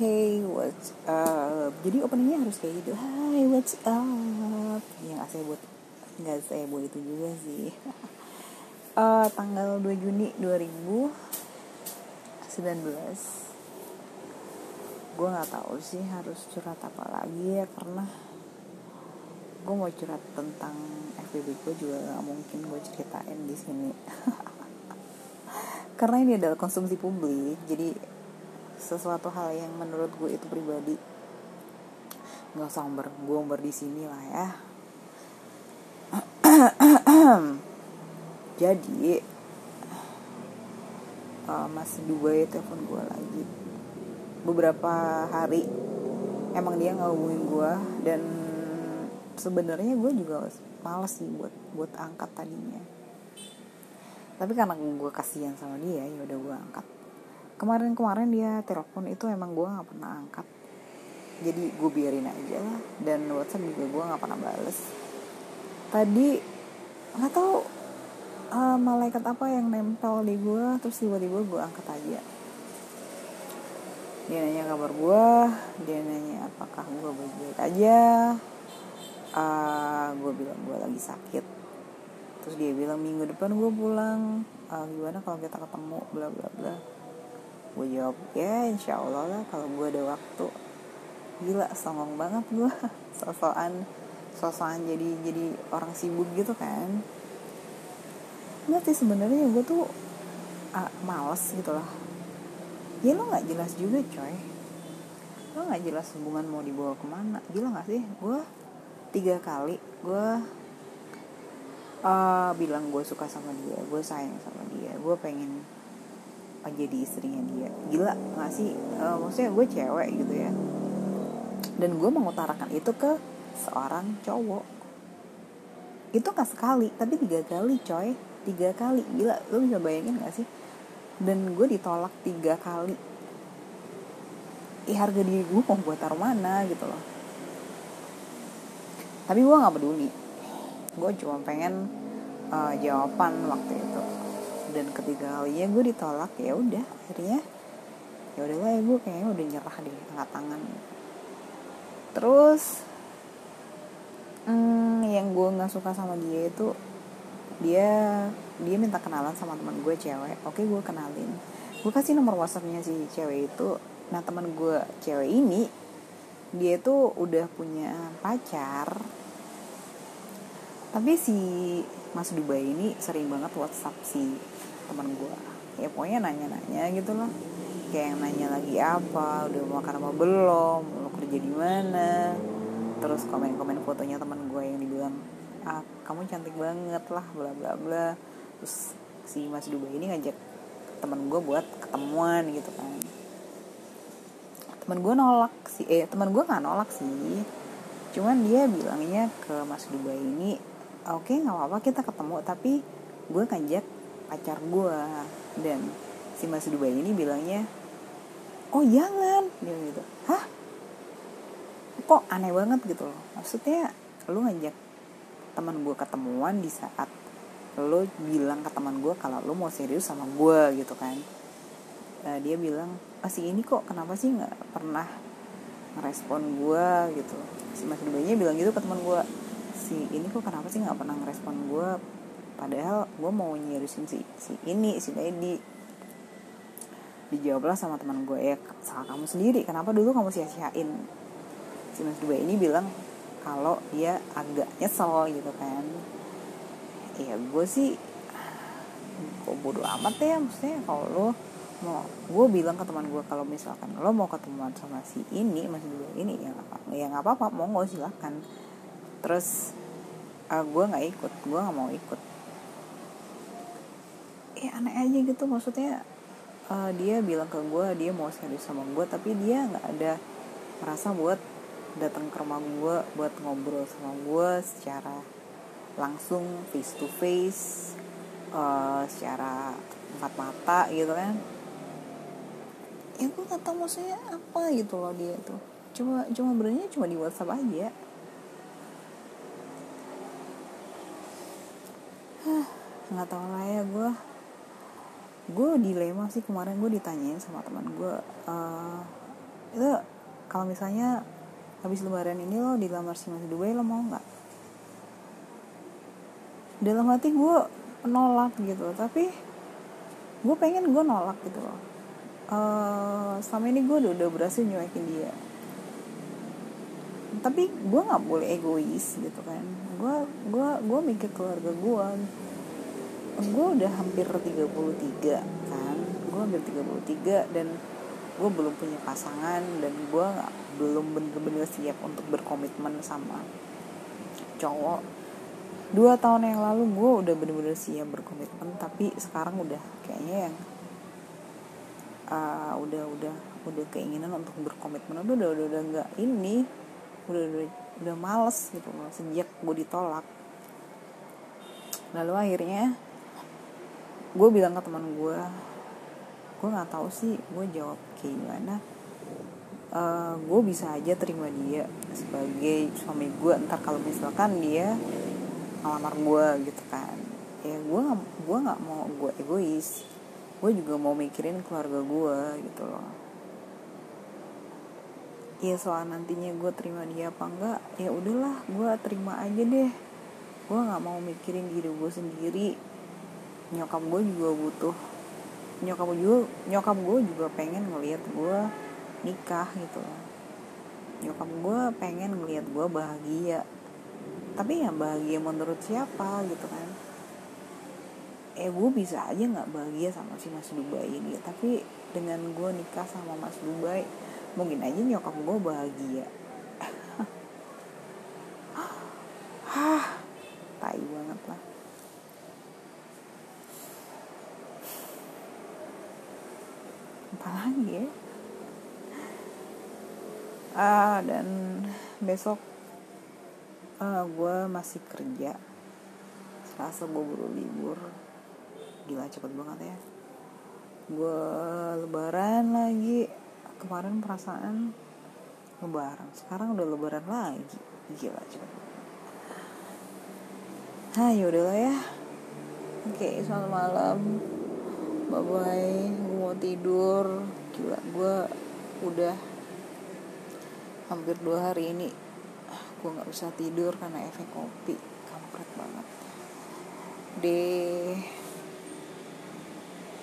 Hey, what's up? Jadi openingnya harus kayak gitu. Hai, what's up? Ya nggak saya buat nggak saya buat itu juga sih. uh, tanggal 2 Juni 2019. Gue nggak tahu sih harus curhat apa lagi ya karena gue mau curhat tentang FBB gue juga nggak mungkin gue ceritain di sini. karena ini adalah konsumsi publik, jadi sesuatu hal yang menurut gue itu pribadi. Nggak usah umber gue umber di sini lah ya. Jadi uh, mas Dubai telepon gue lagi. Beberapa hari emang dia nggak hubungin gue dan sebenarnya gue juga males sih buat buat angkat tadinya. Tapi karena gue kasihan sama dia ya udah gue angkat kemarin-kemarin dia telepon itu emang gue nggak pernah angkat. Jadi gue biarin aja lah. Dan WhatsApp juga gue nggak pernah bales. Tadi nggak tahu uh, malaikat apa yang nempel di gue terus tiba-tiba gue angkat aja. Dia nanya kabar gue dia nanya apakah gue baik-baik aja. Uh, gue bilang gue lagi sakit. Terus dia bilang minggu depan gue pulang. Uh, gimana kalau kita ketemu? Bla bla bla gue jawab ya insya Allah lah kalau gue ada waktu. Gila songong banget gue sosokan sosokan jadi jadi orang sibuk gitu kan. Nggak sih sebenarnya gue tuh uh, males gitu lah. Ya lo nggak jelas juga coy. Lo nggak jelas hubungan mau dibawa ke mana. Gila nggak sih? Gue tiga kali gue uh, bilang gue suka sama dia gue sayang sama dia. Gue pengen jadi istrinya dia? Gila nggak sih? Uh, maksudnya gue cewek gitu ya. Dan gue mengutarakan itu ke seorang cowok. Itu nggak sekali tapi tiga kali coy. Tiga kali. Gila lo bisa bayangin gak sih? Dan gue ditolak tiga kali. Ya harga diri gue mau buat taruh mana gitu loh. Tapi gue nggak peduli. Gue cuma pengen uh, jawaban waktu itu dan ketiga kalinya gue ditolak ya udah akhirnya ya udahlah ya gue kayaknya udah nyerah deh angkat tangan. Terus hmm, yang gue nggak suka sama dia itu dia dia minta kenalan sama teman gue cewek. Oke gue kenalin. Gue kasih nomor whatsappnya si cewek itu. Nah teman gue cewek ini dia tuh udah punya pacar tapi si Mas Dubai ini sering banget WhatsApp si teman gue ya pokoknya nanya-nanya gitu loh. Kayak yang nanya lagi apa udah makan apa belum lo kerja di mana. Terus komen-komen fotonya teman gue yang dibilang ah kamu cantik banget lah bla bla bla. Terus si Mas Dubai ini ngajak teman gue buat ketemuan gitu kan. Teman gue nolak sih eh teman gue nggak nolak sih. Cuman dia bilangnya ke Mas Dubai ini oke okay, nggak apa-apa kita ketemu. Tapi gue ngajak pacar gue dan si Mas Dubai ini bilangnya oh jangan. Dia gitu hah? Kok aneh banget gitu loh? Maksudnya lu ngajak teman gue ketemuan di saat lo bilang ke teman gue kalau lo mau serius sama gue gitu kan. Nah, dia bilang ah, si ini kok kenapa sih nggak pernah ngerespon gue gitu? Si Mas bilang gitu ke teman gue si ini kok kenapa sih nggak pernah ngerespon gue padahal gue mau nyeriusin si si ini si Lady dijawablah sama teman gue ya salah kamu sendiri. Kenapa dulu kamu sia-siain? Si Mas Dubai ini bilang kalau dia agak nyesel gitu kan. Ya gue sih kok bodoh amat ya maksudnya kalau lo mau gue bilang ke teman gue kalau misalkan lo mau ketemuan sama si ini masih dulu ini ya apa ya nggak apa-apa mau nggak silahkan terus uh, gue nggak ikut gue nggak mau ikut. Ya aneh aja gitu maksudnya uh, dia bilang ke gue dia mau serius sama gue tapi dia nggak ada merasa buat datang ke rumah gue buat ngobrol sama gue secara langsung face to face uh, secara empat mata gitu kan. Ya gue nggak tahu maksudnya apa gitu loh dia tuh cuma cuma berani cuma di WhatsApp aja nggak tahu lah ya gue gue dilema sih kemarin gue ditanyain sama teman gue uh, itu kalau misalnya habis lebaran ini lo dilamar si Mas Dubai lo mau nggak? Dalam hati gue nolak gitu tapi gue pengen gue nolak gitu loh. Uh, selama ini gue udah, udah berhasil nyuekin dia. Tapi gue nggak boleh egois gitu kan. Gue gue gue mikir keluarga gue gue udah hampir 33 kan? Gue hampir 33 dan gue belum punya pasangan dan gue belum bener-bener siap untuk berkomitmen sama cowok. Dua tahun yang lalu gue udah bener-bener siap berkomitmen tapi sekarang udah kayaknya yang uh, udah udah udah keinginan untuk berkomitmen udah udah udah udah nggak ini udah udah udah males gitu loh sejak gue ditolak. Lalu akhirnya gue bilang ke teman gue gue nggak tahu sih gue jawab kayak gimana. Uh, eh, gue bisa aja terima dia sebagai suami gue ntar kalau misalkan dia ngelamar gue gitu kan. Ya gue gue nggak mau gue egois. Gue juga mau mikirin keluarga gue gitu loh. Ya soal nantinya gue terima dia apa enggak ya udahlah gue terima aja deh. Gue nggak mau mikirin diri gue sendiri nyokap gue juga butuh nyokap gue juga nyokap gue juga pengen ngelihat gue nikah gitu nyokap gue pengen ngelihat gue bahagia. Tapi ya bahagia menurut siapa gitu kan? Eh gue bisa aja nggak bahagia sama si Mas Dubai ini. Tapi dengan gue nikah sama Mas Dubai mungkin aja nyokap gue bahagia hah tai banget lah apalagi ya. Ah dan besok uh, gue masih kerja. Selasa gue baru libur. Gila cepet banget ya. Gue lebaran lagi. Kemarin perasaan lebaran. Sekarang udah lebaran lagi. Gila cepet ah yaudahlah ya. Oke selamat malam. Bye bye mau tidur gila gue udah hampir dua hari ini gue nggak bisa tidur karena efek kopi kampret banget. Deh